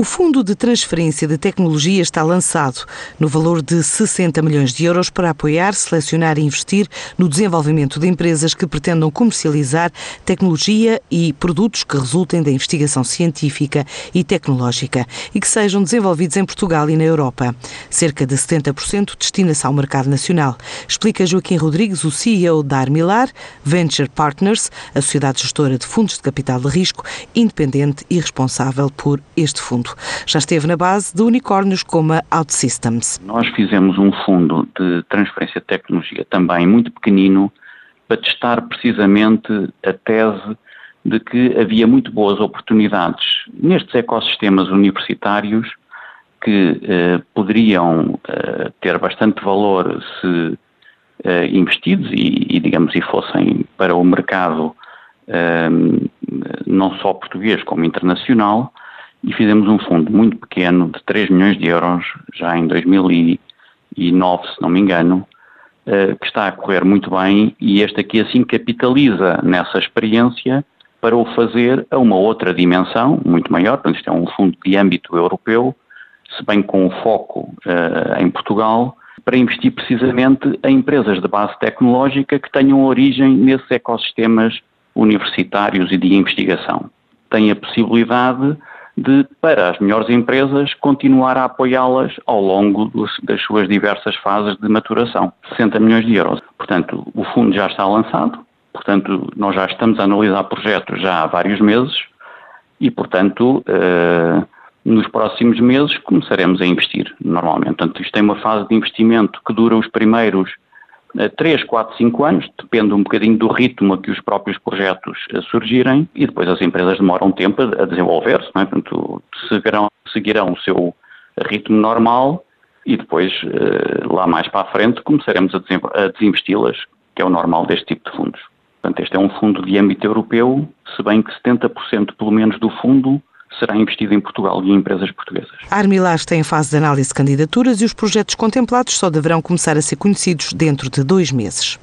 O Fundo de Transferência de Tecnologia está lançado no valor de 60 milhões de euros para apoiar, selecionar e investir no desenvolvimento de empresas que pretendam comercializar tecnologia e produtos que resultem da investigação científica e tecnológica e que sejam desenvolvidos em Portugal e na Europa. Cerca de 70% destina-se ao mercado nacional. Explica Joaquim Rodrigues, o CEO da Armilar Venture Partners, a sociedade gestora de fundos de capital de risco, independente e responsável por este fundo fundo. Já esteve na base de unicórnios como a OutSystems. Nós fizemos um fundo de transferência de tecnologia também muito pequenino para testar precisamente a tese de que havia muito boas oportunidades nestes ecossistemas universitários que eh, poderiam eh, ter bastante valor se eh, investidos e, e, digamos, e fossem para o mercado eh, não só português como internacional, e fizemos um fundo muito pequeno de 3 milhões de euros já em 2009, se não me engano, eh, que está a correr muito bem e este aqui assim capitaliza nessa experiência para o fazer a uma outra dimensão muito maior, portanto isto é um fundo de âmbito europeu, se bem com foco uh, em Portugal, para investir precisamente em empresas de base tecnológica que tenham origem nesses ecossistemas universitários e de investigação. Tem a possibilidade de, para as melhores empresas, continuar a apoiá-las ao longo dos, das suas diversas fases de maturação. 60 milhões de euros. Portanto, o fundo já está lançado, portanto, nós já estamos a analisar projetos já há vários meses e, portanto, eh, nos próximos meses começaremos a investir normalmente. Portanto, isto tem uma fase de investimento que dura os primeiros 3, 4, 5 anos, depende um bocadinho do ritmo a que os próprios projetos eh, surgirem e depois as empresas demoram tempo a desenvolver-se, é? portanto seguirão, seguirão o seu ritmo normal e depois eh, lá mais para a frente começaremos a desinvesti-las, que é o normal deste tipo de fundos. Portanto, este é um fundo de âmbito europeu, se bem que 70% pelo menos do fundo será investido em Portugal e em empresas portuguesas. A Armilar está em fase de análise de candidaturas e os projetos contemplados só deverão começar a ser conhecidos dentro de dois meses.